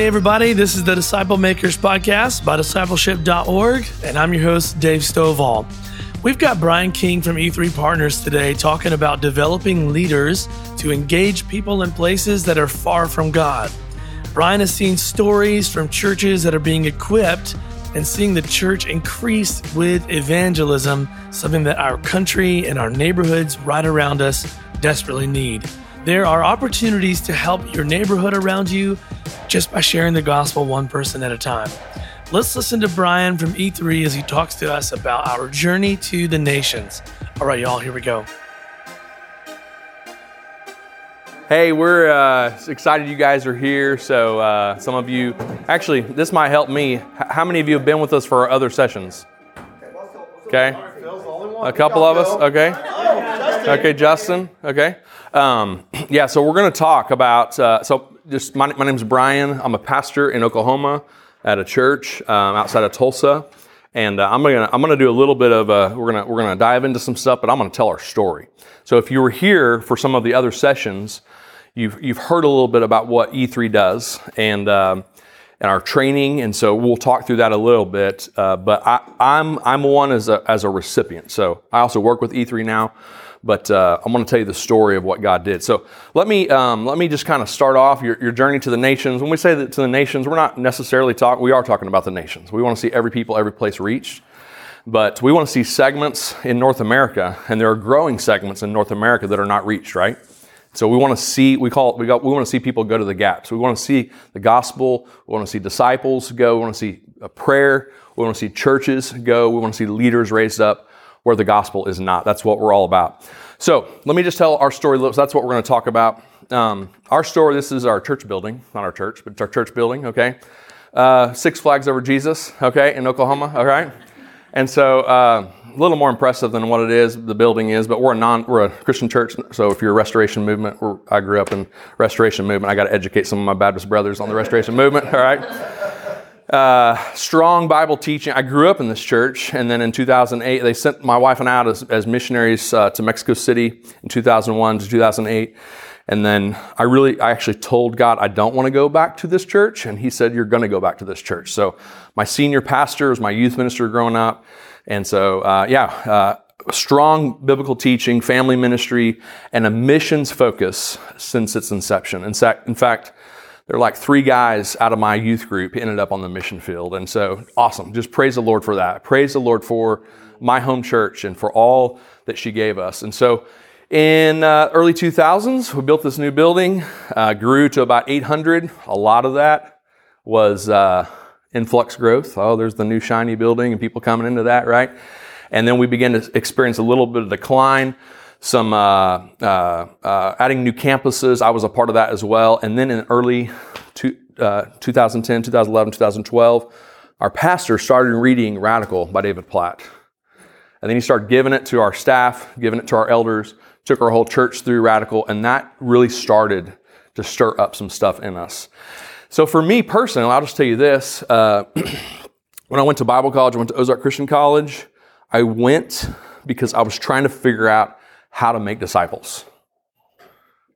Hey, everybody, this is the Disciple Makers Podcast by discipleship.org, and I'm your host, Dave Stovall. We've got Bryan King from E3 Partners today talking about developing leaders to engage people in places that are far from God. Brian has seen stories from churches that are being equipped and seeing the church increase with evangelism, something that our country and our neighborhoods right around us desperately need. There are opportunities to help your neighborhood around you just by sharing the gospel one person at a time. Let's listen to Bryan from E3 as he talks to us about our journey to the nations. All right, y'all, here we go. Hey, we're uh, excited you guys are here. So, uh, some of you, actually, this might help me. H- how many of you have been with us for our other sessions? Okay. A couple of us? Okay. Okay, Justin. Okay. Um, yeah, so we're going to talk about, uh, so just my, my name is Bryan. I'm a pastor in Oklahoma at a church um, outside of Tulsa. And uh, I'm gonna I'm gonna do a little bit of a, we're gonna we're gonna dive into some stuff, but I'm gonna tell our story. So if you were here for some of the other sessions, you've you've heard a little bit about what E3 does and um, and our training, and so we'll talk through that a little bit. Uh, but I, I'm I'm one as a as a recipient. So I also work with E3 now but uh, I'm going to tell you the story of what God did. So let me um, let me just kind of start off your, your journey to the nations. When we say that to the nations, we're not necessarily talking. We are talking about the nations. We want to see every people, every place reached. But we want to see segments in North America, and there are growing segments in North America that are not reached, right? So we want to see, we call it, we, got, we want to see people go to the gaps. We want to see the gospel. We want to see disciples go. We want to see a prayer. We want to see churches go. We want to see leaders raised up where the gospel is not. That's what we're all about. So let me just tell our story. That's what we're going to talk about. Um, our story, this is our church building, not our church, but it's our church building, okay? Uh, Six Flags Over Jesus, okay, in Oklahoma, all right? And so uh, a little more impressive than what it is, the building is, but we're a non, we're a Christian church. So if you're a Restoration Movement, I grew up in Restoration Movement. I got to educate some of my Baptist brothers on the Restoration Movement, all right? Uh, strong Bible teaching. I grew up in this church, and then in 2008, they sent my wife and I out as, as missionaries uh, to Mexico City in 2001 to 2008. And then I really, I actually told God, I don't want to go back to this church. And He said, You're going to go back to this church. So my senior pastor was my youth minister growing up. And so, uh, yeah, uh, strong biblical teaching, family ministry, and a missions focus since its inception. In fact, in fact, there are like three guys out of my youth group ended up on the mission field. And so awesome. Just praise the Lord for that. Praise the Lord for my home church and for all that she gave us. And so in uh, early 2000s, we built this new building, uh, grew to about 800. A lot of that was uh, influx growth. Oh, there's the new shiny building and people coming into that, right? And then we began to experience a little bit of decline some uh, uh, uh, adding new campuses. I was a part of that as well. And then in early two, 2010, 2011, 2012, our pastor started reading Radical by David Platt. And then he started giving it to our staff, giving it to our elders, took our whole church through Radical, and that really started to stir up some stuff in us. So for me personally, I'll just tell you this. Uh, when I went to Bible college, I went to Ozark Christian College. I went because I was trying to figure out how to make disciples.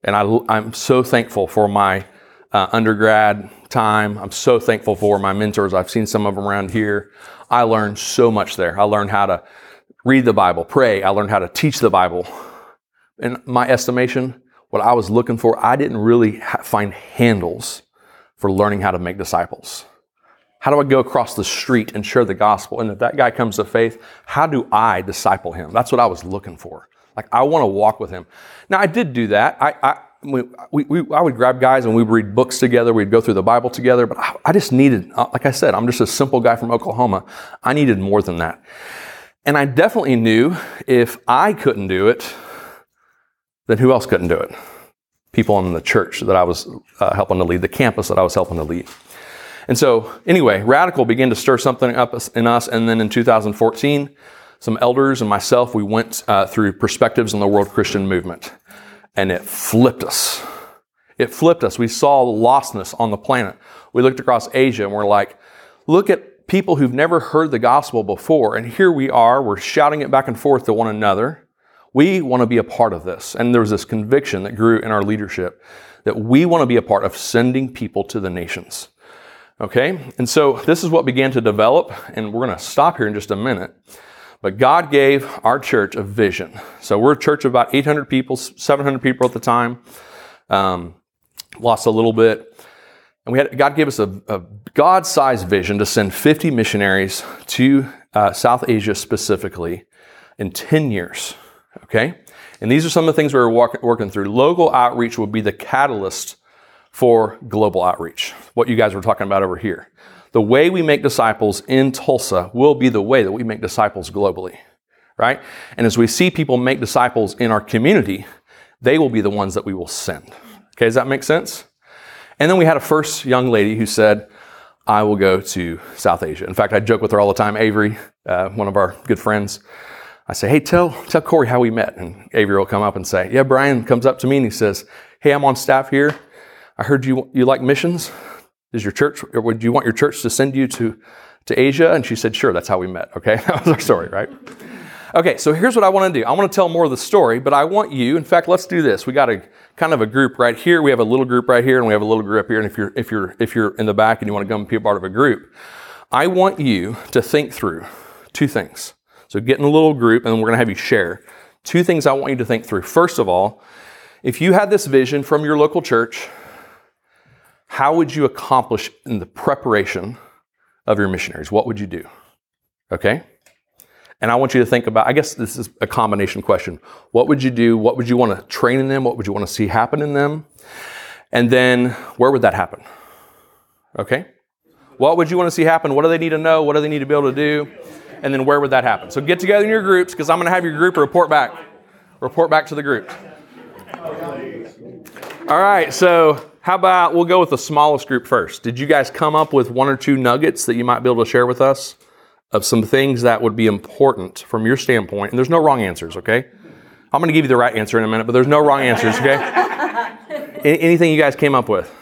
And I, am so thankful for my uh, undergrad time. I'm so thankful for my mentors. I've seen some of them around here. I learned so much there. I learned how to read the Bible, pray. I learned how to teach the Bible. In my estimation, what I was looking for, I didn't really ha- find handles for learning how to make disciples. How do I go across the street and share the gospel? And if that guy comes to faith, how do I disciple him? That's what I was looking for. Like, I want to walk with him. Now, I did do that. I, I, we, we, I would grab guys and we'd read books together. We'd go through the Bible together. But I, I just needed, uh, like I said, I'm just a simple guy from Oklahoma. I needed more than that. And I definitely knew if I couldn't do it, then who else couldn't do it? People in the church that I was uh, helping to lead, the campus that I was helping to lead. And so, anyway, Radical began to stir something up in us. And then in 2014, some elders and myself, we went uh, through perspectives on the world Christian movement, and it flipped us. It flipped us. We saw lostness on the planet. We looked across Asia and we're like, look at people who've never heard the gospel before, and here we are, we're shouting it back and forth to one another. We want to be a part of this. And there was this conviction that grew in our leadership that we want to be a part of sending people to the nations. Okay, and so this is what began to develop, and we're going to stop here in just a minute. But God gave our church a vision. So we're a church of about 800 people, 700 people at the time. Um, lost a little bit. And we had, God gave us a, a God sized vision to send 50 missionaries to uh, South Asia specifically in 10 years. Okay? And these are some of the things we were walk, working through. Local outreach would be the catalyst for global outreach, what you guys were talking about over here. The way we make disciples in Tulsa will be the way that we make disciples globally, right? And as we see people make disciples in our community, they will be the ones that we will send. Okay, does that make sense? And then we had a first young lady who said, I will go to South Asia. In fact, I joke with her all the time, Avery, uh, one of our good friends. I say, hey, tell, tell Corey how we met. And Avery will come up and say, yeah, Bryan comes up to me and he says, hey, I'm on staff here. I heard you, you like missions. Is your church, or would you want your church to send you to, to Asia? And she said, sure, that's how we met. Okay, that was our story, right? Okay, so here's what I want to do. I want to tell more of the story, but I want you, in fact, let's do this. We got a kind of a group right here. We have a little group right here, and we have a little group here. And if you're if you're if you're in the back and you want to come be a part of a group, I want you to think through two things. So get in a little group, and we're going to have you share two things I want you to think through. First of all, if you had this vision from your local church how would you accomplish in the preparation of your missionaries? What would you do? Okay? And I want you to think about, I guess this is a combination question. What would you do? What would you want to train in them? What would you want to see happen in them? And then where would that happen? Okay? What would you want to see happen? What do they need to know? What do they need to be able to do? And then where would that happen? So get together in your groups because I'm going to have your group report back. Report back to the group. All right, so how about we'll go with the smallest group first? Did you guys come up with one or two nuggets that you might be able to share with us of some things that would be important from your standpoint? And there's no wrong answers, okay? I'm going to give you the right answer in a minute, but there's no wrong answers, okay? Anything you guys came up with?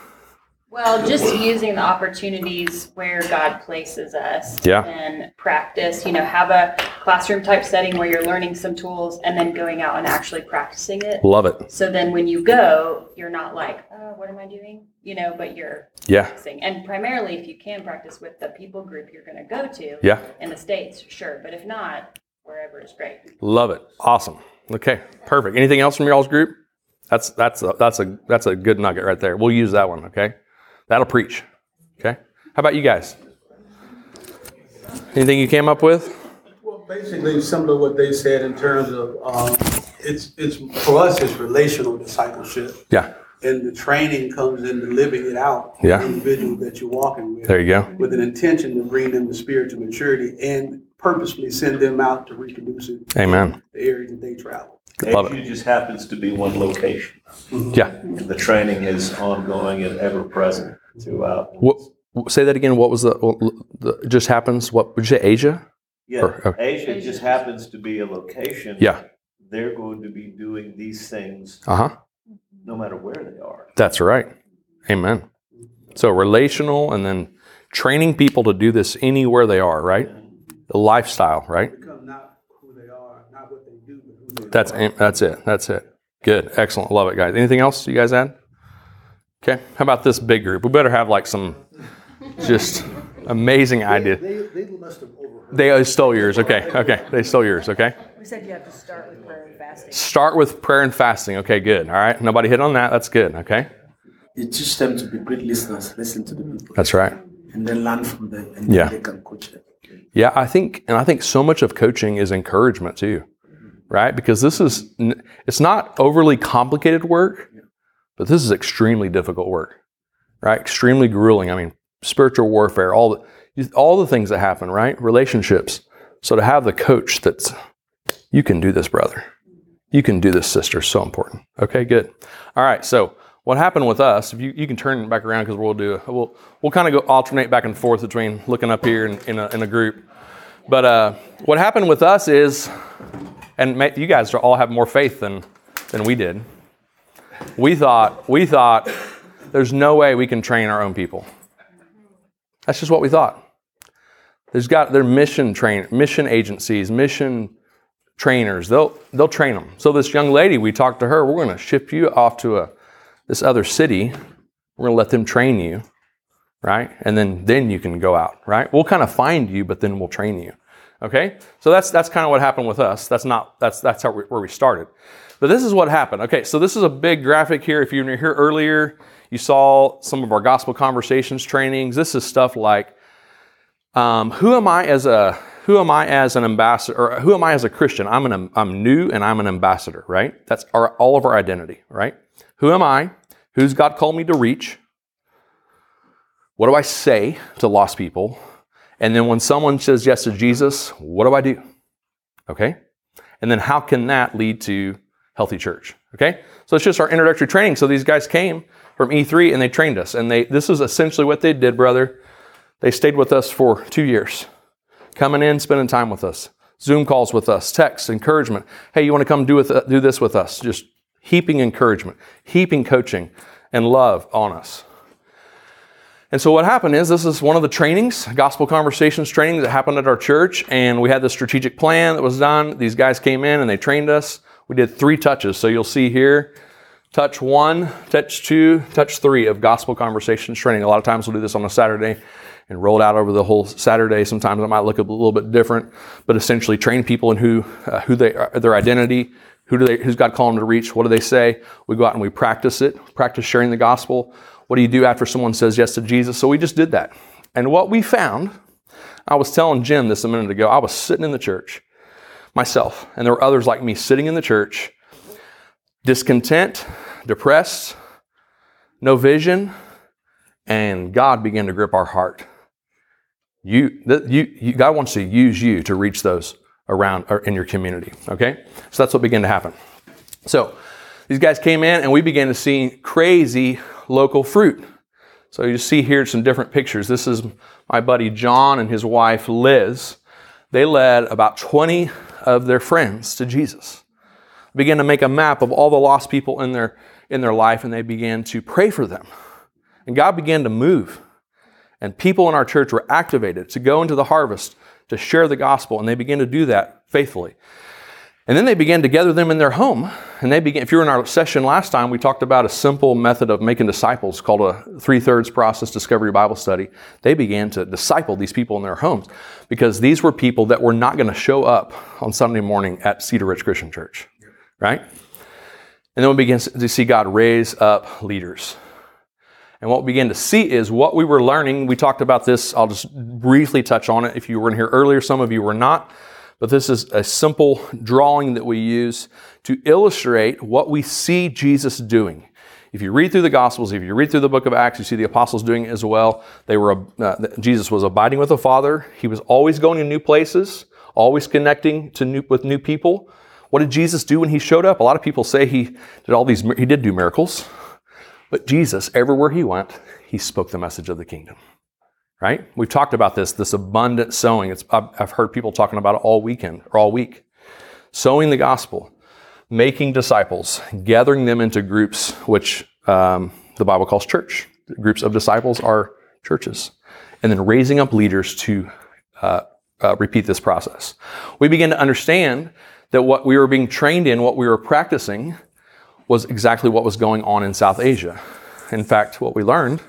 Well, just using the opportunities where God places us Yeah. and practice, you know, have a classroom type setting where you're learning some tools and then going out and actually practicing it. Love it. So then when you go, you're not like, oh, what am I doing? You know, but you're Yeah. practicing. And primarily, if you can practice with the people group you're going to go to Yeah. in the States, sure. But if not, wherever is great. Love it. Awesome. Okay. Perfect. Anything else from y'all's group? That's that's a, that's a that's a good nugget right there. We'll use that one, okay? That'll preach. Okay? How about you guys? Anything you came up with? Well, basically, similar to what they said in terms of, um, it's, it's, for us, it's relational discipleship. Yeah. And the training comes into living it out. Yeah. The individual that you're walking with. There you go. With an intention to bring them to spiritual maturity and purposely send them out to reproduce it. Amen. the areas that they travel. Love Asia just happens to be one location. Yeah. And the training is ongoing and ever present throughout. What, say that again. What was the, the it just happens? What would you say? Asia? Yeah, Or- okay. Asia just happens to be a location. Yeah. They're going to be doing these things Uh huh. no matter where they are. That's right. Amen. So relational and then training people to do this anywhere they are, right? The lifestyle, right? Become not who they are, not what they do, but who they That's that's it. That's it. Good. Excellent. Love it, guys. Anything else you guys add? Okay. How about this big group? We better have like some just amazing ideas. They, they must have overheard. They stole yours. Okay. Okay. They stole yours. Okay. We said you have to start with prayer and fasting. Start with prayer and fasting. Okay. Good. All right. Nobody hit on that. That's good. Okay. You teach them to be great listeners, listen to the people, That's right. and then learn from them, and Yeah. then they can coach them. Yeah, I think, and I think so much of coaching is encouragement too, right? Because this is, it's not overly complicated work, but this is extremely difficult work, right? Extremely grueling. I mean, spiritual warfare, all the, all the things that happen, right? Relationships. So to have the coach that's, you can do this, brother. You can do this, sister. So important. Okay, good. All right. So what happened with us? If you, you can turn back around because we'll do we'll we'll kind of go alternate back and forth between looking up here and in a, in a group. But uh, what happened with us is, and you guys all have more faith than than we did. We thought we thought there's no way we can train our own people. That's just what we thought. There's got their mission train mission agencies, mission trainers. They'll they'll train them. So this young lady, we talked to her. We're going to ship you off to a this other city. We're going to let them train you, right? And then then you can go out, right? We'll kind of find you, but then we'll train you. Okay, so that's that's kind of what happened with us. That's not that's that's how we, where we started. But this is what happened. Okay, so this is a big graphic here. If you were here earlier, you saw some of our gospel conversations trainings. This is stuff like, um, who am I as a who am I as an ambassador or who am I as a Christian? I'm an I'm new and I'm an ambassador, right? That's our, all of our identity, right? Who am I? Who's God called me to reach? What do I say to lost people? And then when someone says yes to Jesus, what do I do? Okay? And then how can that lead to healthy church? Okay? So it's just our introductory training. So these guys came from E3 and they trained us. And they this is essentially what they did, brother. They stayed with us for two years, coming in, spending time with us, Zoom calls with us, texts, encouragement. Hey, you want to come do with do this with us? Just heaping encouragement, heaping coaching and love on us. And so what happened is this is one of the trainings, gospel conversations trainings that happened at our church, and we had the strategic plan that was done. These guys came in and they trained us. We did three touches. So you'll see here, touch one, touch two, touch three of gospel conversations training. A lot of times we'll do this on a Saturday and roll it out over the whole Saturday. Sometimes it might look a little bit different, but essentially train people in who, uh, who they are, their identity, who do they, who's God calling them to reach? What do they say? We go out and we practice it, practice sharing the gospel. What do you do after someone says yes to Jesus? So we just did that. And what we found, I was telling Jim this a minute ago, I was sitting in the church myself, and there were others like me sitting in the church, discontent, depressed, no vision, and God began to grip our heart. You, you, you, God wants to use you to reach those around or in your community. Okay, so that's what began to happen. So these guys came in, and we began to see crazy local fruit. So you see here some different pictures. This is my buddy John and his wife Liz. They led about 20 of their friends to Jesus. Began to make a map of all the lost people in their in their life and they began to pray for them. And God began to move. And people in our church were activated to go into the harvest to share the gospel and they began to do that faithfully. And then they began to gather them in their home. And they began, if you were in our session last time, we talked about a simple method of making disciples called a three thirds process discovery Bible study. They began to disciple these people in their homes because these were people that were not going to show up on Sunday morning at Cedar Ridge Christian Church, right? And then we began to see God raise up leaders. And what we began to see is what we were learning. We talked about this. I'll just briefly touch on it. If you were in here earlier, some of you were not. But this is a simple drawing that we use to illustrate what we see Jesus doing. If you read through the Gospels, if you read through the book of Acts, you see the apostles doing it as well. They were uh, Jesus was abiding with the Father. He was always going to new places, always connecting to new, with new people. What did Jesus do when he showed up? A lot of people say he did all these. He did do miracles, but Jesus, everywhere he went, he spoke the message of the kingdom right? We've talked about this, this abundant sowing. It's, I've heard people talking about it all weekend or all week. Sowing the gospel, making disciples, gathering them into groups, which um, the Bible calls church. Groups of disciples are churches. And then raising up leaders to uh, uh, repeat this process. We begin to understand that what we were being trained in, what we were practicing, was exactly what was going on in South Asia. In fact, what we learned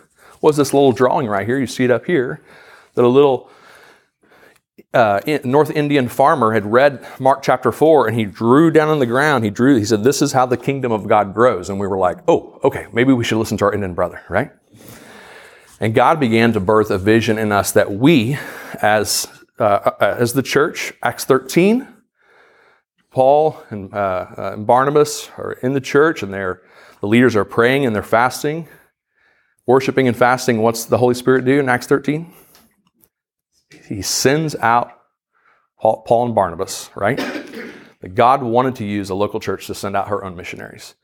was this little drawing right here. You see it up here that a little uh, North Indian farmer had read Mark chapter 4 and he drew down on the ground. He drew, he said, This is how the kingdom of God grows. And we were like, Oh, okay, maybe we should listen to our Indian brother, right? And God began to birth a vision in us that we, as, uh, uh as the church, Acts 13, Paul and, uh, uh, and Barnabas are in the church and they're, the leaders are praying and they're fasting worshiping and fasting, what's the Holy Spirit do in Acts 13? He sends out Paul and Barnabas, right? That God wanted to use a local church to send out her own missionaries.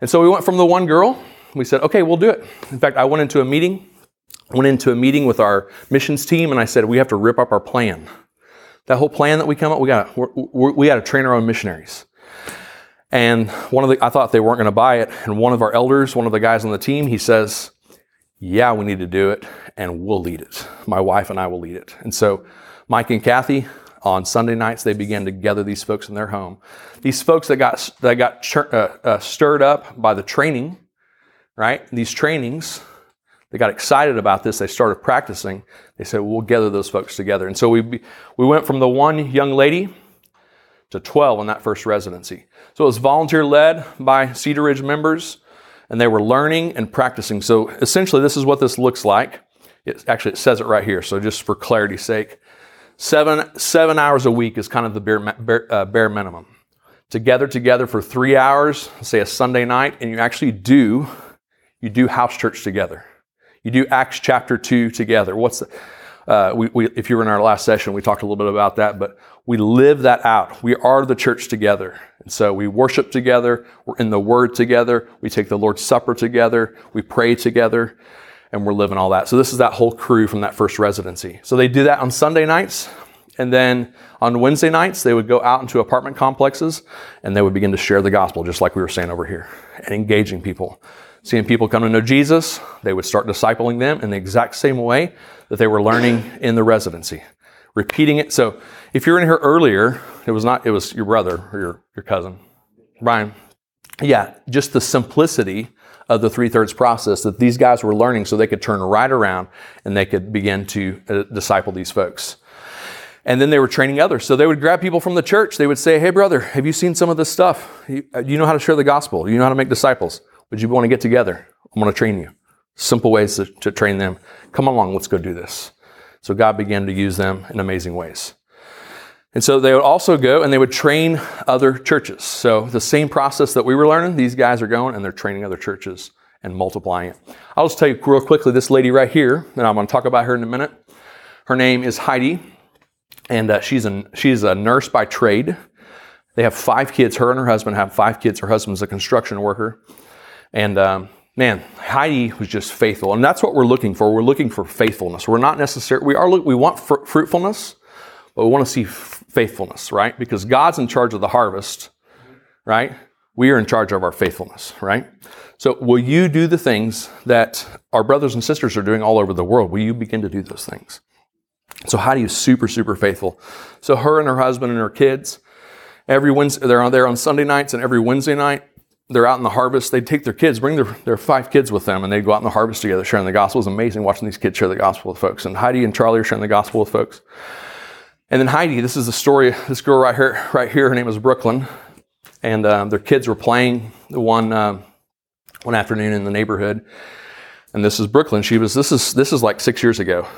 And so we went from the one girl, we said, okay, we'll do it. In fact, I went into a meeting, went into a meeting with our missions team, and I said, we have to rip up our plan. That whole plan that we come up, we got we got to train our own missionaries. And one of the, I thought they weren't going to buy it. And one of our elders, one of the guys on the team, he says, yeah, we need to do it, and we'll lead it. My wife and I will lead it. And so, Mike and Kathy, on Sunday nights, they began to gather these folks in their home. These folks that got that got uh, uh, stirred up by the training, right? These trainings They got excited about this. They started practicing. They said, we'll gather those folks together. And so we, we went from the one young lady to 12 in that first residency. So it was volunteer led by Cedar Ridge members, and they were learning and practicing. So essentially, this is what this looks like. It, actually, it says it right here. So just for clarity's sake, seven, seven hours a week is kind of the bare, bare, uh, bare minimum. Together, together for three hours, say a Sunday night, and you actually do, you do house church together. You do Acts chapter 2 together. What's the, uh, we, we, if you were in our last session, we talked a little bit about that, but we live that out. We are the church together. And so we worship together. We're in the word together. We take the Lord's Supper together. We pray together and we're living all that. So this is that whole crew from that first residency. So they do that on Sunday nights. And then on Wednesday nights, they would go out into apartment complexes and they would begin to share the gospel, just like we were saying over here, and engaging people. Seeing people come to know Jesus, they would start discipling them in the exact same way that they were learning in the residency, repeating it. So if you're in here earlier, it was not, it was your brother or your, your cousin, Brian. Yeah, just the simplicity of the three thirds process that these guys were learning so they could turn right around and they could begin to uh, disciple these folks. And then they were training others. So they would grab people from the church. They would say, Hey, brother, have you seen some of this stuff? You, uh, you know how to share the gospel. You know how to make disciples. Would you want to get together? I'm going to train you. Simple ways to, to train them. Come along, let's go do this. So God began to use them in amazing ways. And so they would also go and they would train other churches. So the same process that we were learning, these guys are going and they're training other churches and multiplying it. I'll just tell you real quickly this lady right here, and I'm going to talk about her in a minute. Her name is Heidi, and uh, she's, a, she's a nurse by trade. They have five kids. Her and her husband have five kids. Her husband's a construction worker. And um, man, Heidi was just faithful. And that's what we're looking for. We're looking for faithfulness. We're not necessarily, we are, we want fr- fruitfulness, but we want to see f- faithfulness, right? Because God's in charge of the harvest, right? We are in charge of our faithfulness, right? So, will you do the things that our brothers and sisters are doing all over the world? Will you begin to do those things? So, Heidi is super, super faithful. So, her and her husband and her kids, every Wednesday, they're on there on Sunday nights, and every Wednesday night, they're out in the harvest. They'd take their kids, bring their, their five kids with them, and they'd go out in the harvest together, sharing the gospel. It was amazing watching these kids share the gospel with folks. And Heidi and Charlie are sharing the gospel with folks. And then Heidi, this is the story. This girl right here, right here, her name is Brooklyn, and um, their kids were playing the one uh, one afternoon in the neighborhood. And this is Brooklyn. She was. This is this is like six years ago,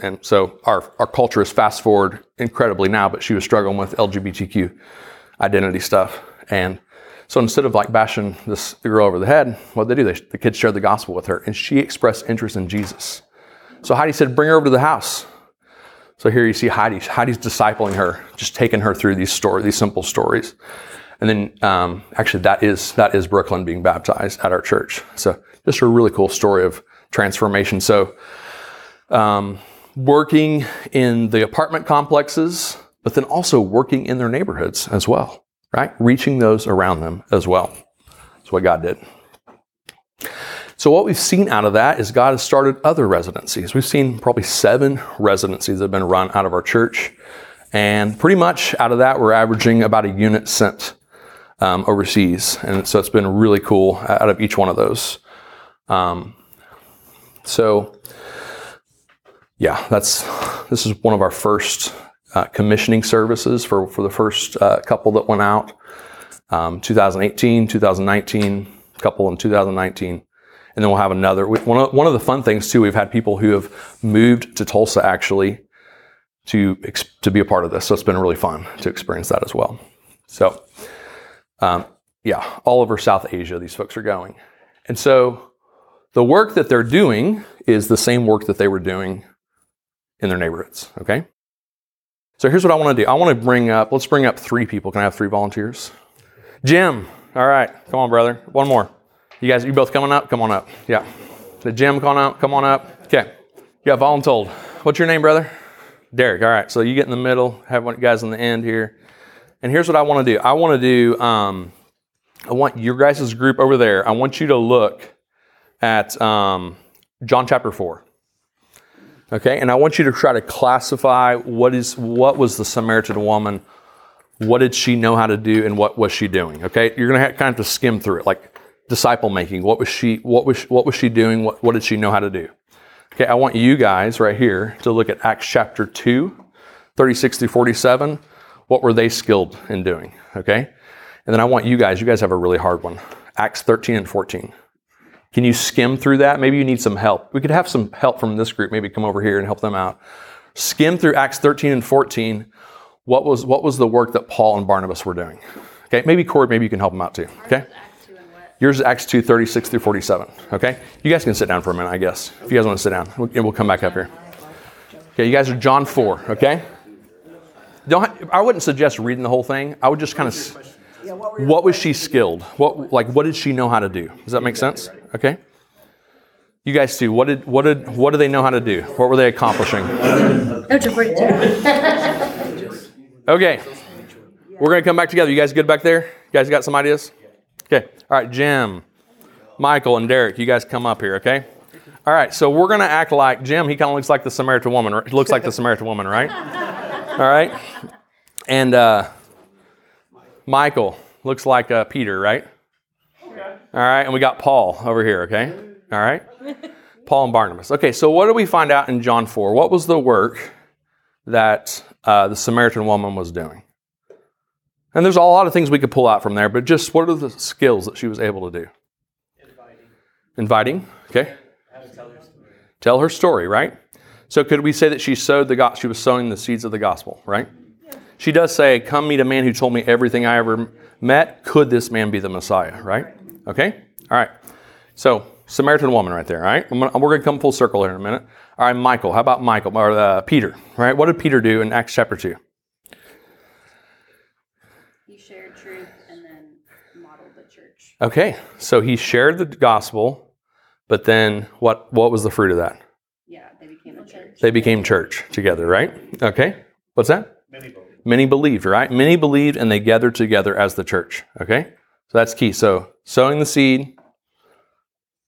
and so our our culture is fast forward incredibly now. But she was struggling with LGBTQ identity stuff, and so instead of like bashing this girl over the head, what they do, they, the kids shared the gospel with her, and she expressed interest in Jesus. So Heidi said, "Bring her over to the house." So here you see Heidi. Heidi's discipling her, just taking her through these stories, these simple stories. And then um, actually that is that is Brooklyn being baptized at our church. So just a really cool story of transformation. So um, working in the apartment complexes, but then also working in their neighborhoods as well, right? Reaching those around them as well. That's what God did. So, what we've seen out of that is God has started other residencies. We've seen probably seven residencies that have been run out of our church. And pretty much out of that, we're averaging about a unit sent um, overseas. And so it's been really cool out of each one of those. Um, so, yeah, that's this is one of our first uh, commissioning services for, for the first uh, couple that went out. Um, 2018, 2019, couple in 2019 and then we'll have another. One of, one of the fun things too, we've had people who have moved to Tulsa actually to to be a part of this. So it's been really fun to experience that as well. So, um, yeah, all over South Asia, these folks are going, and so the work that they're doing is the same work that they were doing in their neighborhoods. Okay. So here's what I want to do. I want to bring up. Let's bring up three people. Can I have three volunteers? Jim. All right. Come on, brother. One more. You guys, you both coming up? Come on up. Yeah. The Jim, come on up. Come on up. Okay. You got voluntold. What's your name, brother? Derek. All right. So you get in the middle. Have one guys on the end here. And here's what I want to do. I want to do. Um, I want your guys' group over there. I want you to look at um, John chapter four. Okay, and I want you to try to classify what is what was the Samaritan woman, what did she know how to do, and what was she doing? Okay, you're gonna have, kind of to skim through it. Like disciple making. What was she? What was what was she doing? What, what did she know how to do? Okay, I want you guys right here to look at Acts chapter 2, 36 through 47. What were they skilled in doing? Okay? And then I want you guys, you guys have a really hard one. Acts 13 and 14. Can you skim through that? Maybe you need some help. We could have some help from this group, maybe come over here and help them out. Skim through Acts 13 and 14. What was, what was the work that Paul and Barnabas were doing? Okay, maybe Corey, maybe you can help them out too. Okay? Yours is Acts 2, 36 through 47. Okay? You guys can sit down for a minute, I guess, if you guys want to sit down. We'll, we'll come back up here. Okay, you guys are John 4, okay? Don't, I wouldn't suggest reading the whole thing. I would just kind of. What was she skilled? What like what did she know how to do? Does that make sense? Okay. You guys too. What did what did what do they know how to do? What were they accomplishing? Okay. We're gonna come back together. You guys good back there? You guys got some ideas? Okay. All right, Jim, Michael, and Derek. You guys come up here. Okay. All right. So we're gonna act like Jim. He kind of looks like the Samaritan woman. right? Looks like the Samaritan woman, right? All right. And uh, Michael looks like uh, Peter, right? All right, and we got Paul over here, okay? All right? Paul and Barnabas. Okay, so what do we find out in John 4? What was the work that uh, the Samaritan woman was doing? And there's a lot of things we could pull out from there, but just what are the skills that she was able to do? Inviting. Inviting, okay? Tell her story, right? So could we say that she sowed the go- she was sowing the seeds of the gospel, right? She does say, "Come meet a man who told me everything I ever met. Could this man be the Messiah?" Right? Okay. All right. So Samaritan woman, right there. All right. Gonna, we're going to come full circle here in a minute. All right, Michael. How about Michael or uh, Peter? Right? What did Peter do in Acts chapter two? He shared truth and then modeled the church. Okay. So he shared the gospel, but then what? What was the fruit of that? Yeah, they became a church. They became church together, right? Okay. What's that? Many believed, right? Many believed and they gathered together as the church. Okay? So that's key. So sowing the seed,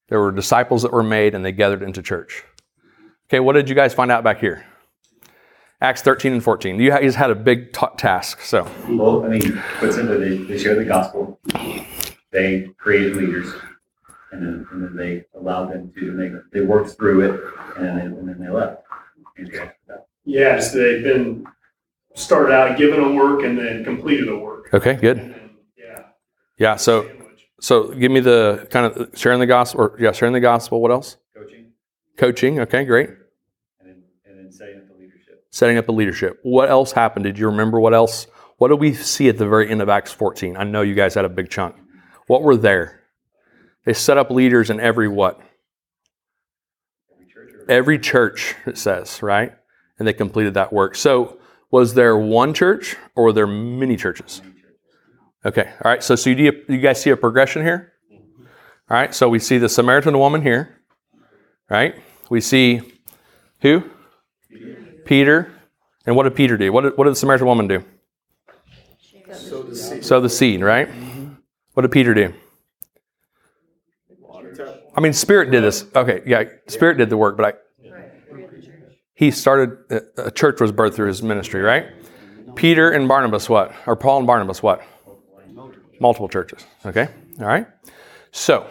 there were disciples that were made and they gathered into church. Okay, what did you guys find out back here? Acts 13 and 14. You guys had a big t- task. So, Well, I mean, what's in it, they, they share the gospel, they created leaders, and then, and then they allowed them to, make they worked through it, and then, and then they left. Anything else with that? Yes, they've been started out given a work and then completed a work. okay, good. And then, yeah. Yeah, so so give me the kind of sharing the gospel or yeah, sharing the gospel. What else? Coaching, Coaching. Okay, great. and then, and then setting up the leadership. setting up the leadership. What else happened? Did you remember what else? What did we see at the very end of Acts 14? I know you guys had a big chunk. What were there? They set up leaders in every what? Every church Every church, it says, right? And they completed that work. So, was there one church or were there many churches? Okay, all right. So, so you, do- you guys see a progression here? All right, so we see the Samaritan woman here, right? We see who? Peter. And what did Peter do? What did, what did the Samaritan woman do? Sow the seed, right? Mm-hmm. What did Peter do? I mean, Spirit did this. Okay, yeah, Spirit did the work, but I, he started, a church was birthed through his ministry, right? Mm-hmm. Peter and Barnabas, what? Or Paul and Barnabas, what? Multiple churches, okay? All right? So,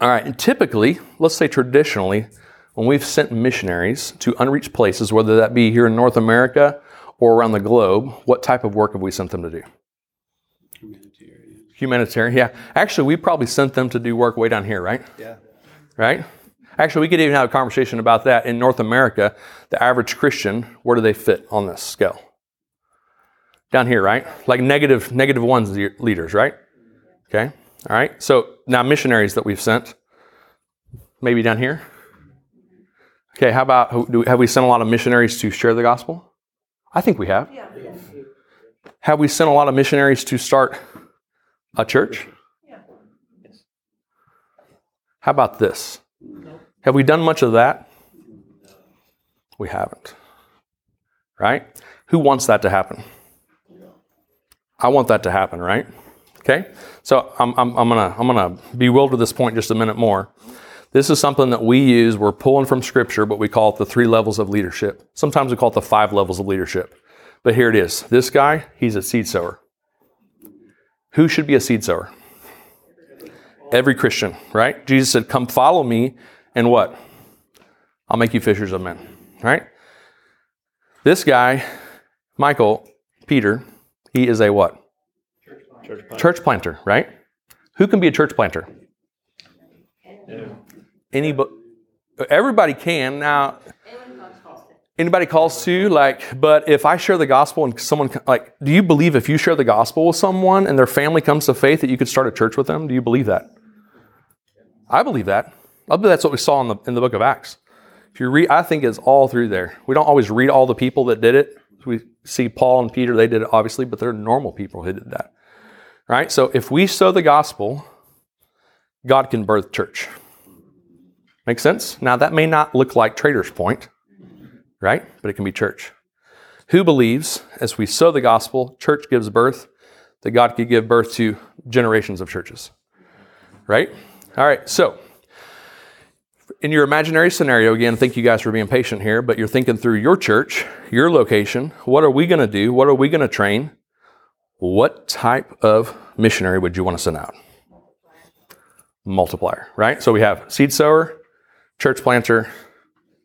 all right, and typically, let's say traditionally, when we've sent missionaries to unreached places, whether that be here in North America or around the globe, what type of work have we sent them to do? Humanitarian, Humanitarian, yeah. Actually, we probably sent them to do work way down here, right? Yeah. Right? Actually, we could even have a conversation about that. In North America, the average Christian, where do they fit on this scale? Down here, right? Like negative, negative ones leaders, right? Okay. All right. So now missionaries that we've sent, maybe down here. Okay. How about do, have we sent a lot of missionaries to share the gospel? I think we have. Have we sent a lot of missionaries to start a church? How about this? Have we done much of that? We haven't. Right? Who wants that to happen? I want that to happen, right? Okay? So I'm, I'm, I'm to I'm gonna bewilder this point just a minute more. This is something that we use. We're pulling from Scripture, but we call it the three levels of leadership. Sometimes we call it the five levels of leadership. But here it is. This guy, he's a seed sower. Who should be a seed sower? Every Christian, right? Jesus said, Come follow me and what? I'll make you fishers of men. Right? This guy, Michael, Peter, he is a what? Church planter. Church planter, right? Who can be a church planter? Anybody, everybody can. Now, anybody calls to, like, but if I share the gospel and someone, like, do you believe if you share the gospel with someone and their family comes to faith that you could start a church with them? Do you believe that? I believe that. I believe that's what we saw in the, in the book of Acts. If you read, I think it's all through there. We don't always read all the people that did it. We see Paul and Peter, they did it obviously, but they're normal people who did that. Right? So if we sow the gospel, God can birth church. Make sense? Now that may not look like Trader's Point, right? But it can be church. Who believes as we sow the gospel, church gives birth, that God could give birth to generations of churches? Right? All right, so in your imaginary scenario, again, thank you guys for being patient here, but you're thinking through your church, your location. What are we going to do? What are we going to train? What type of missionary would you want to send out? Multiplier, right? So we have seed sower, church planter,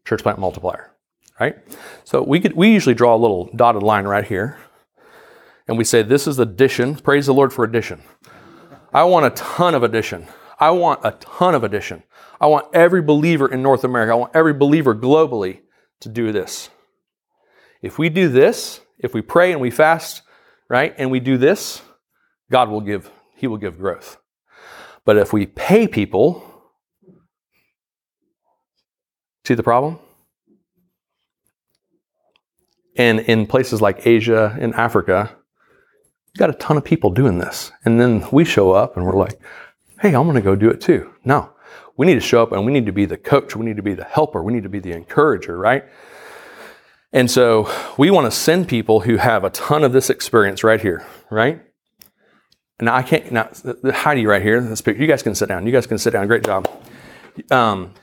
church plant multiplier, right? So we could we usually draw a little dotted line right here, and we say this is addition. Praise the Lord for addition. I want a ton of addition. I want a ton of addition. I want every believer in North America, I want every believer globally to do this. If we do this, if we pray and we fast, right, and we do this, God will give, He will give growth. But if we pay people, see the problem? And in places like Asia and Africa, you got a ton of people doing this. And then we show up and we're like, hey, I'm going to go do it too. No, we need to show up and we need to be the coach. We need to be the helper. We need to be the encourager, right? And so we want to send people who have a ton of this experience right here, right? And I can't, now, Heidi right here, this picture, you guys can sit down. You guys can sit down. Great job. Um,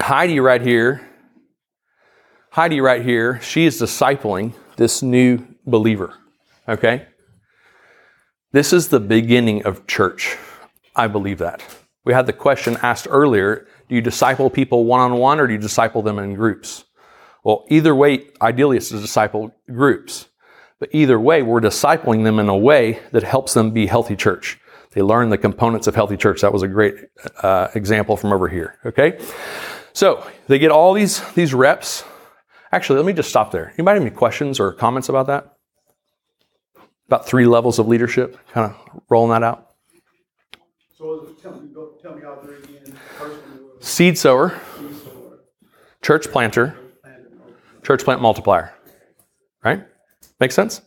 Heidi right here, Heidi right here, she is discipling this new believer, okay? This is the beginning of church. I believe that. We had the question asked earlier do you disciple people one on one or do you disciple them in groups? Well, either way, ideally it's to disciple groups. But either way, we're discipling them in a way that helps them be healthy church. They learn the components of healthy church. That was a great uh, example from over here. Okay? So they get all these, these reps. Actually, let me just stop there. Anybody have any questions or comments about that? About three levels of leadership, kind of rolling that out. So tell me, go, tell me all three again. First one was Seed sower, seed sower, church planter, planter, church plant multiplier. Right? Make sense?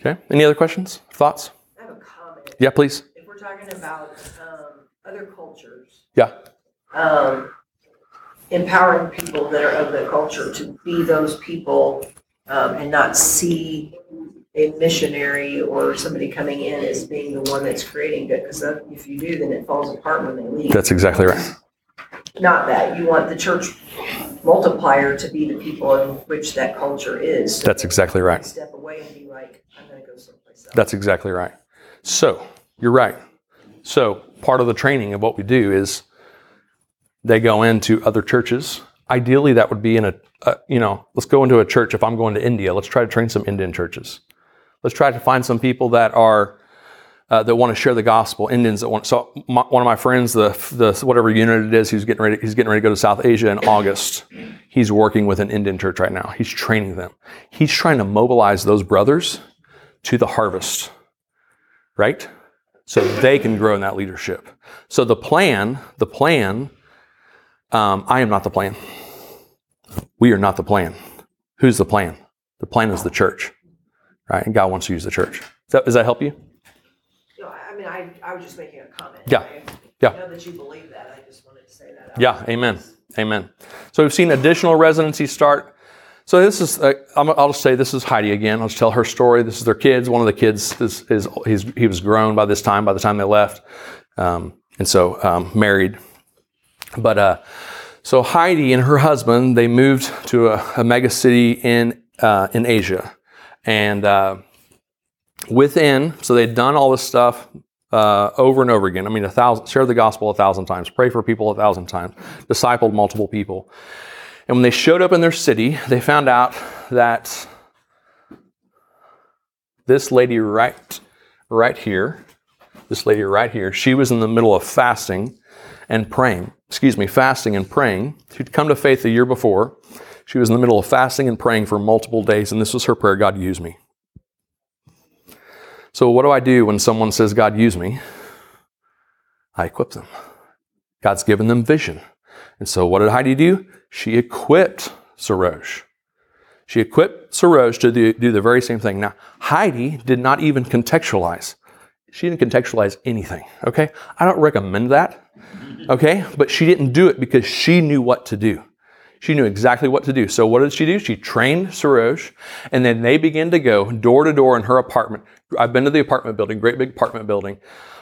Okay. Any other questions? Thoughts? I have a comment. Yeah, please. If we're talking about um, other cultures, Yeah. um, empowering people that are of the culture to be those people um, and not see a missionary or somebody coming in as being the one that's creating it. Because if you do, then it falls apart when they leave. That's exactly right. Not that you want the church multiplier to be the people in which that culture is. So That's exactly right. Step away and be like, I'm going to go someplace else. That's exactly right. So, you're right. So, part of the training of what we do is they go into other churches. Ideally, that would be in a, a, you know, let's go into a church. If I'm going to India, let's try to train some Indian churches. Let's try to find some people that are, uh, that want to share the gospel. Indians that want, so my, one of my friends, the, the, whatever unit it is, he's getting ready, he's getting ready to go to South Asia in August. He's working with an Indian church right now. He's training them. He's trying to mobilize those brothers to the harvest right? So they can grow in that leadership. So the plan, the plan, um, I am not the plan. We are not the plan. Who's the plan? The plan is the church, right? And God wants to use the church. Does that, does that help you? No, I I mean, I, I was just making a comment. Yeah, I- yeah. I know that you believe that. I just wanted to say that. Yeah, amen. Amen. So we've seen additional residencies start. So this is, uh, I'm, I'll just say this is Heidi again. I'll just tell her story. This is their kids. One of the kids is, is he's, he was grown by this time, by the time they left. Um, and so um, married. But uh, so Heidi and her husband, they moved to a, a mega city in, uh, in Asia. And uh, within, so they'd done all this stuff, uh, over and over again. I mean, a thousand, share the gospel a thousand times, pray for people a thousand times, discipled multiple people. And when they showed up in their city, they found out that this lady right, right here, this lady right here, she was in the middle of fasting and praying. Excuse me, fasting and praying. She'd come to faith the year before. She was in the middle of fasting and praying for multiple days, and this was her prayer God, use me. So, what do I do when someone says, God, use me? I equip them. God's given them vision. And so, what did Heidi do? She equipped Sarosh. She equipped Sarosh to do, do the very same thing. Now, Heidi did not even contextualize. She didn't contextualize anything, okay? I don't recommend that, okay? But she didn't do it because she knew what to do. She knew exactly what to do. So what did she do? She trained Sarosh, and then they began to go door to door in her apartment. I've been to the apartment building, great big apartment building,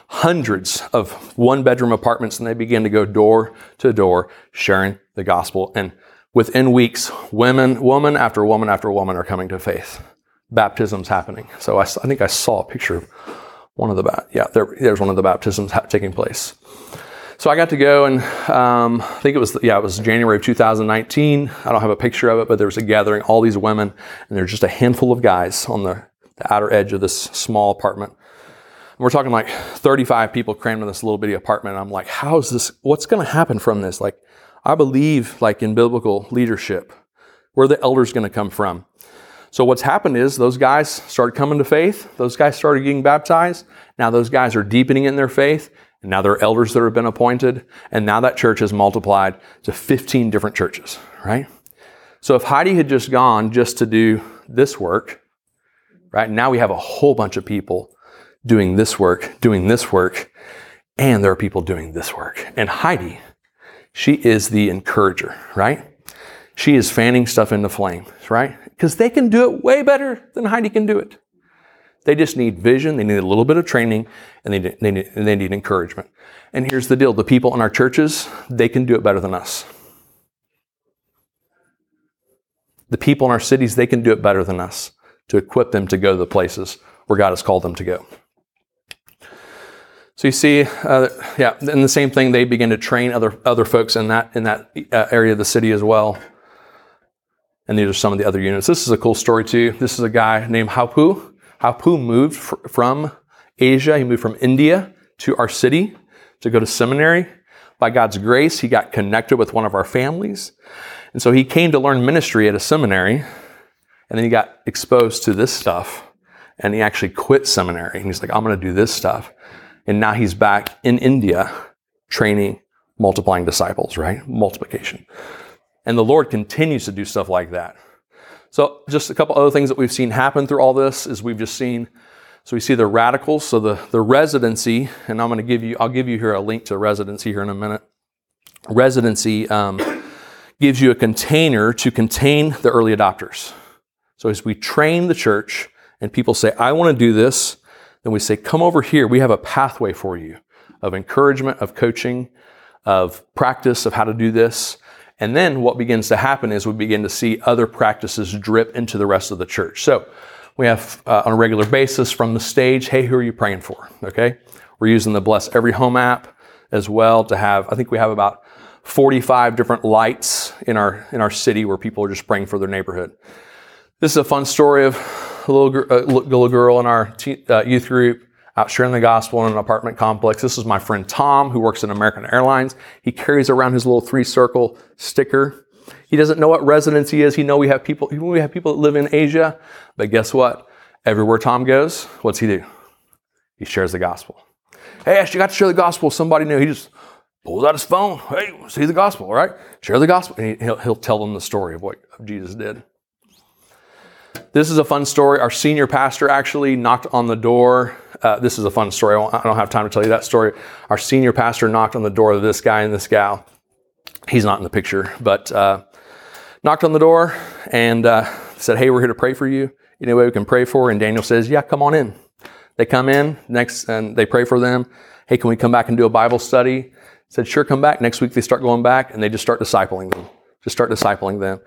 hundreds of one bedroom apartments, and they began to go door to door sharing the gospel. And within weeks, women, woman after woman after woman are coming to faith. Baptisms happening. So I, I think I saw a picture of one of the yeah there, there's one of the baptisms taking place. So I got to go and um, I think it was yeah it was January of 2019. I don't have a picture of it, but there was a gathering, all these women, and there's just a handful of guys on the, the outer edge of this small apartment. And we're talking like 35 people crammed in this little bitty apartment. And I'm like, how is this? What's going to happen from this? Like, I believe like in biblical leadership, where the elders going to come from? So what's happened is those guys started coming to faith. Those guys started getting baptized. Now those guys are deepening in their faith. And now there are elders that have been appointed. And now that church has multiplied to 15 different churches, right? So if Heidi had just gone just to do this work, right? Now we have a whole bunch of people doing this work, doing this work, and there are people doing this work. And Heidi, she is the encourager, right? She is fanning stuff into flames, right? Because they can do it way better than Heidi can do it. They just need vision, they need a little bit of training, and they, need, they, need, they need encouragement. And here's the deal the people in our churches, they can do it better than us. The people in our cities, they can do it better than us to equip them to go to the places where God has called them to go. So you see, uh, yeah, and the same thing. They begin to train other other folks in that in that uh, area of the city as well. And these are some of the other units. This is a cool story too. This is a guy named Hapu. Hapu moved fr- from Asia. He moved from India to our city to go to seminary. By God's grace, he got connected with one of our families, and so he came to learn ministry at a seminary. And then he got exposed to this stuff, and he actually quit seminary. And he's like, "I'm going to do this stuff." And now he's back in India training, multiplying disciples, right? Multiplication. And the Lord continues to do stuff like that. So, just a couple other things that we've seen happen through all this is we've just seen, so we see the radicals, so the, the residency, and I'm going to give you, I'll give you here a link to residency here in a minute. Residency um, gives you a container to contain the early adopters. So, as we train the church and people say, I want to do this, then we say, come over here. We have a pathway for you of encouragement, of coaching, of practice of how to do this. And then what begins to happen is we begin to see other practices drip into the rest of the church. So we have uh, on a regular basis from the stage, hey, who are you praying for? Okay. We're using the Bless Every Home app as well to have, I think we have about 45 different lights in our, in our city where people are just praying for their neighborhood. This is a fun story of a little, a little girl in our t- uh, youth group out sharing the gospel in an apartment complex. This is my friend Tom, who works at American Airlines. He carries around his little three circle sticker. He doesn't know what residency is. He know we have people. We have people that live in Asia, but guess what? Everywhere Tom goes, what's he do? He shares the gospel. Hey, I got to share the gospel with somebody new. He just pulls out his phone. Hey, see the gospel, right? Share the gospel. And he'll, he'll tell them the story of what Jesus did. This is a fun story. Our senior pastor actually knocked on the door. Uh, this is a fun story. I don't have time to tell you that story. Our senior pastor knocked on the door of this guy and this gal. He's not in the picture, but uh, knocked on the door and uh, said, Hey, we're here to pray for you. Any way we can pray for? And Daniel says, Yeah, come on in. They come in next and they pray for them. Hey, can we come back and do a Bible study? Said, Sure, come back. Next week they start going back and they just start discipling them. Just start discipling them.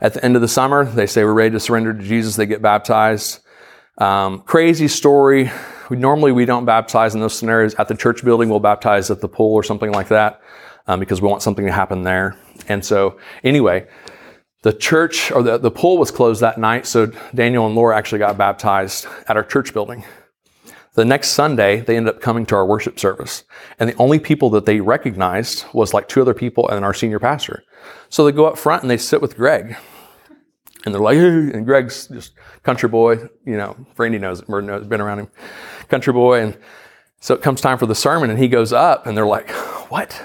At the end of the summer, they say we're ready to surrender to Jesus. They get baptized. Um, crazy story. Normally we don't baptize in those scenarios at the church building. We'll baptize at the pool or something like that um, because we want something to happen there. And so, anyway, the church or the, the pool was closed that night, so Daniel and Laura actually got baptized at our church building. The next Sunday, they ended up coming to our worship service. And the only people that they recognized was like two other people and our senior pastor. So they go up front and they sit with Greg. And they're like, hey, and Greg's just country boy, you know, Randy knows, or knows, been around him, country boy. And so it comes time for the sermon and he goes up and they're like, what?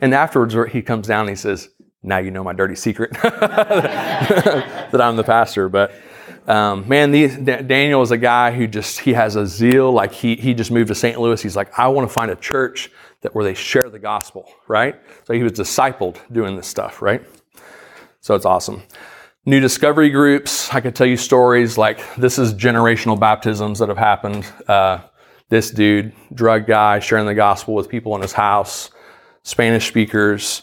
And afterwards he comes down and he says, now you know my dirty secret that I'm the pastor. But um, man, these, Daniel is a guy who just he has a zeal. Like he he just moved to St. Louis. He's like, I want to find a church that where they share the gospel, right? So he was discipled doing this stuff, right? So it's awesome. New discovery groups. I could tell you stories like this is generational baptisms that have happened. Uh, this dude, drug guy, sharing the gospel with people in his house, Spanish speakers.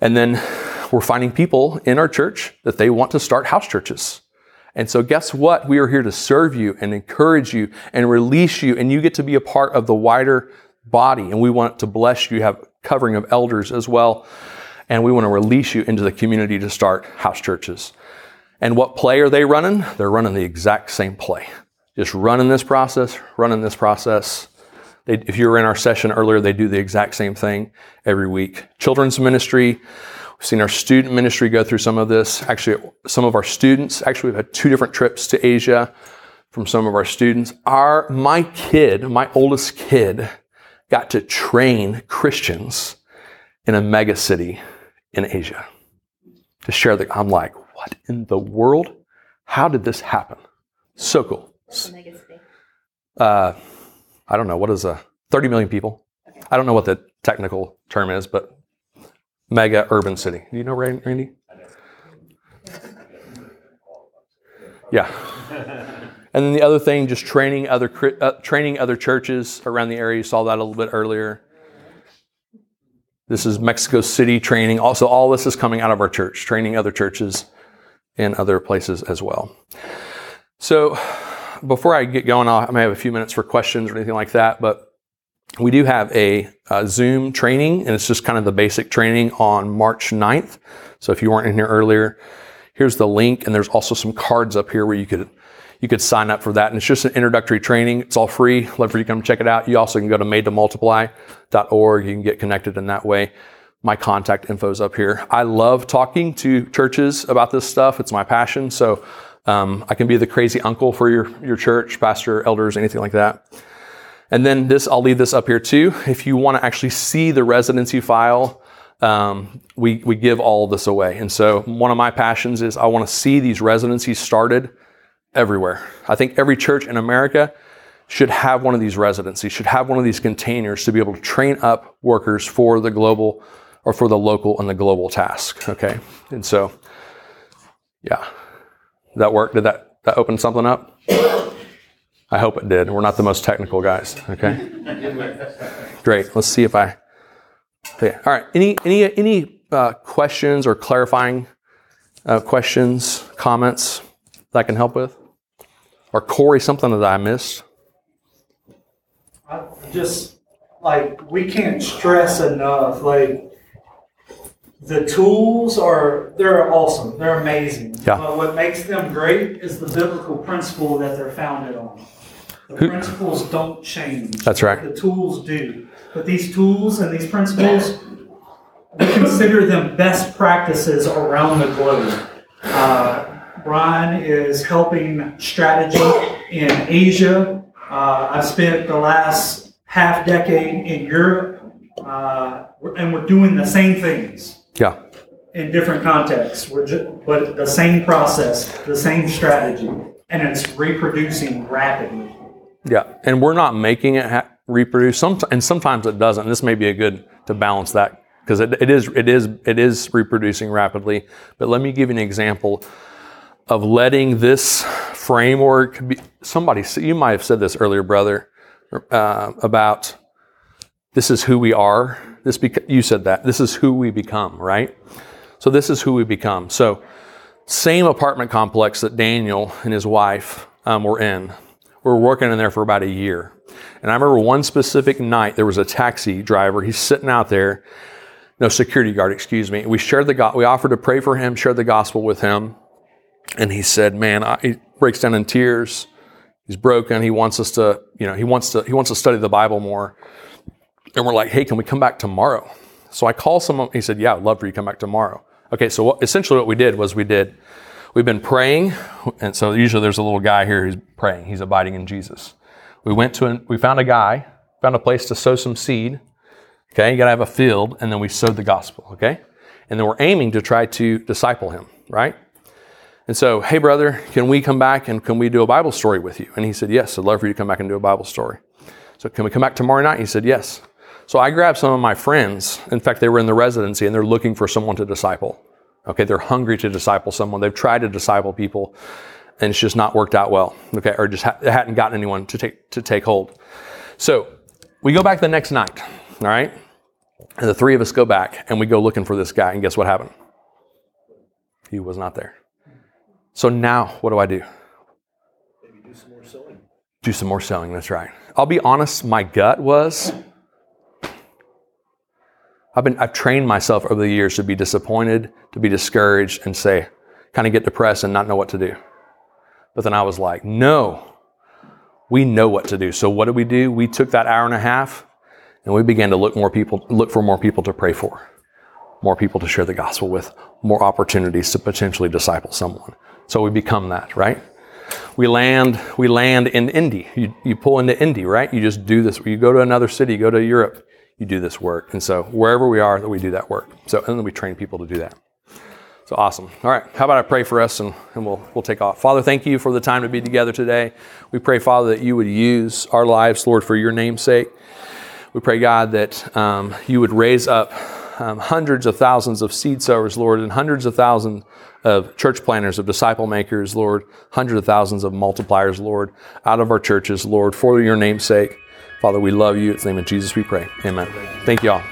And then we're finding people in our church that they want to start house churches. And so, guess what? We are here to serve you and encourage you and release you, and you get to be a part of the wider body. And we want to bless you, have covering of elders as well. And we want to release you into the community to start house churches. And what play are they running? They're running the exact same play. Just running this process, running this process. They, if you were in our session earlier, they do the exact same thing every week. Children's ministry, We've seen our student ministry go through some of this. Actually, some of our students, actually, we've had two different trips to Asia from some of our students. Our, my kid, my oldest kid, got to train Christians in a mega city in Asia to share the. I'm like, what in the world? How did this happen? So cool. Uh, I don't know. What is a 30 million people? I don't know what the technical term is, but mega urban city. Do you know Randy? Yeah. And then the other thing, just training other uh, training other churches around the area. You saw that a little bit earlier. This is Mexico City training. Also, all this is coming out of our church, training other churches in other places as well. So, before I get going, I may have a few minutes for questions or anything like that. But we do have a, a, Zoom training, and it's just kind of the basic training on March 9th. So if you weren't in here earlier, here's the link, and there's also some cards up here where you could you could sign up for that. And it's just an introductory training. It's all free. Love for you to come check it out. You also can go to made2multiply.org. You can get connected in that way. My contact info is up here. I love talking to churches about this stuff. It's my passion. So um, I can be the crazy uncle for your, your church, pastor, elders, anything like that. And then this, I'll leave this up here too. If you want to actually see the residency file, um, we, we give all this away. And so one of my passions is I want to see these residencies started everywhere. I think every church in America should have one of these residencies, should have one of these containers to be able to train up workers for the global or for the local and the global task. Okay. And so, yeah. Did that work? Did that, that open something up? I hope it did. We're not the most technical guys. Okay. Great. Let's see if I. Okay. All right. Any any any uh, questions or clarifying uh, questions, comments that I can help with, or Corey, something that I missed? I just like we can't stress enough like the tools are they're awesome they're amazing yeah. but what makes them great is the biblical principle that they're founded on the Who- principles don't change. That's right. The tools do. But these tools and these principles, we consider them best practices around the globe. Uh, Bryan is helping strategy in Asia. Uh, I've spent the last half decade in Europe, uh, and we're doing the same things Yeah. in different contexts. We're ju- but the same process, the same strategy, and it's reproducing rapidly. Yeah, and we're not making it ha- reproduce. Some, and sometimes it doesn't. This may be a good to balance that because it, it is it is it is reproducing rapidly. But let me give you an example of letting this framework. Be, somebody, you might have said this earlier, brother, uh, about this is who we are. This beca- you said that this is who we become, right? So this is who we become. So same apartment complex that Daniel and his wife um, were in We were working in there for about a year. And I remember one specific night, there was a taxi driver. He's sitting out there, no security guard, excuse me. We shared the go- we offered to pray for him, shared the gospel with him, and he said, "Man, I, he breaks down in tears. He's broken. He wants us to, you know, he wants to he wants to study the Bible more." And we're like, "Hey, can we come back tomorrow?" So I call someone. He said, "Yeah, I'd love for you to come back tomorrow." Okay, so what, essentially what we did was we did we've been praying, and so usually there's a little guy here who's praying. He's abiding in Jesus. We went to an, we found a guy, found a place to sow some seed. Okay, you got to have a field, and then we sowed the gospel. Okay, and then we're aiming to try to disciple him. Right. And so, hey, brother, can we come back and can we do a Bible story with you? And he said, yes, I'd love for you to come back and do a Bible story. So, can we come back tomorrow night? He said, yes. So, I grabbed some of my friends. In fact, they were in the residency and they're looking for someone to disciple. Okay, they're hungry to disciple someone. They've tried to disciple people and it's just not worked out well. Okay, or just ha- hadn't gotten anyone to take, to take hold. So, we go back the next night, all right? And the three of us go back and we go looking for this guy. And guess what happened? He was not there. So now, what do I do? Maybe do some more selling. Do some more selling, that's right. I'll be honest, my gut was I've been I've trained myself over the years to be disappointed, to be discouraged, and say, kind of get depressed and not know what to do. But then I was like, no, we know what to do. So what did we do? We took that hour and a half and we began to look more people, look for more people to pray for, more people to share the gospel with, more opportunities to potentially disciple someone. So we become that, right? We land, we land in Indy. You, you pull into Indy, right? You just do this. You go to another city, you go to Europe, you do this work. And so wherever we are, that we do that work. So and then we train people to do that. So awesome. All right. How about I pray for us and, and we'll, we'll take off. Father, thank you for the time to be together today. We pray, Father, that you would use our lives, Lord, for your name's sake. We pray, God, that um, you would raise up um, hundreds of thousands of seed sowers, Lord, and hundreds of thousands of church planners, of disciple makers, Lord, hundreds of thousands of multipliers, Lord, out of our churches, Lord, for your name's sake. Father, we love you. In the name of Jesus we pray. Amen. Thank you all.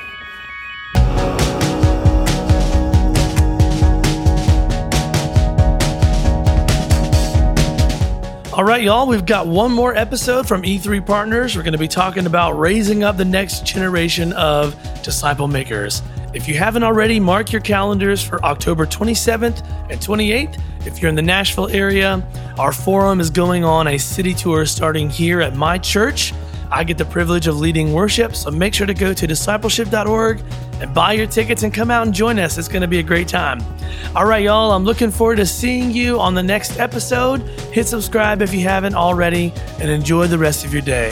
All right, y'all, we've got one more episode from E3 Partners. We're going to be talking about raising up the next generation of disciple makers. If you haven't already, mark your calendars for October 27th and 28th. If you're in the Nashville area, our forum is going on a city tour starting here at my church. I get the privilege of leading worship, so make sure to go to discipleship.org and buy your tickets and come out and join us. It's going to be a great time. All right, y'all, I'm looking forward to seeing you on the next episode. Hit subscribe if you haven't already, and enjoy the rest of your day.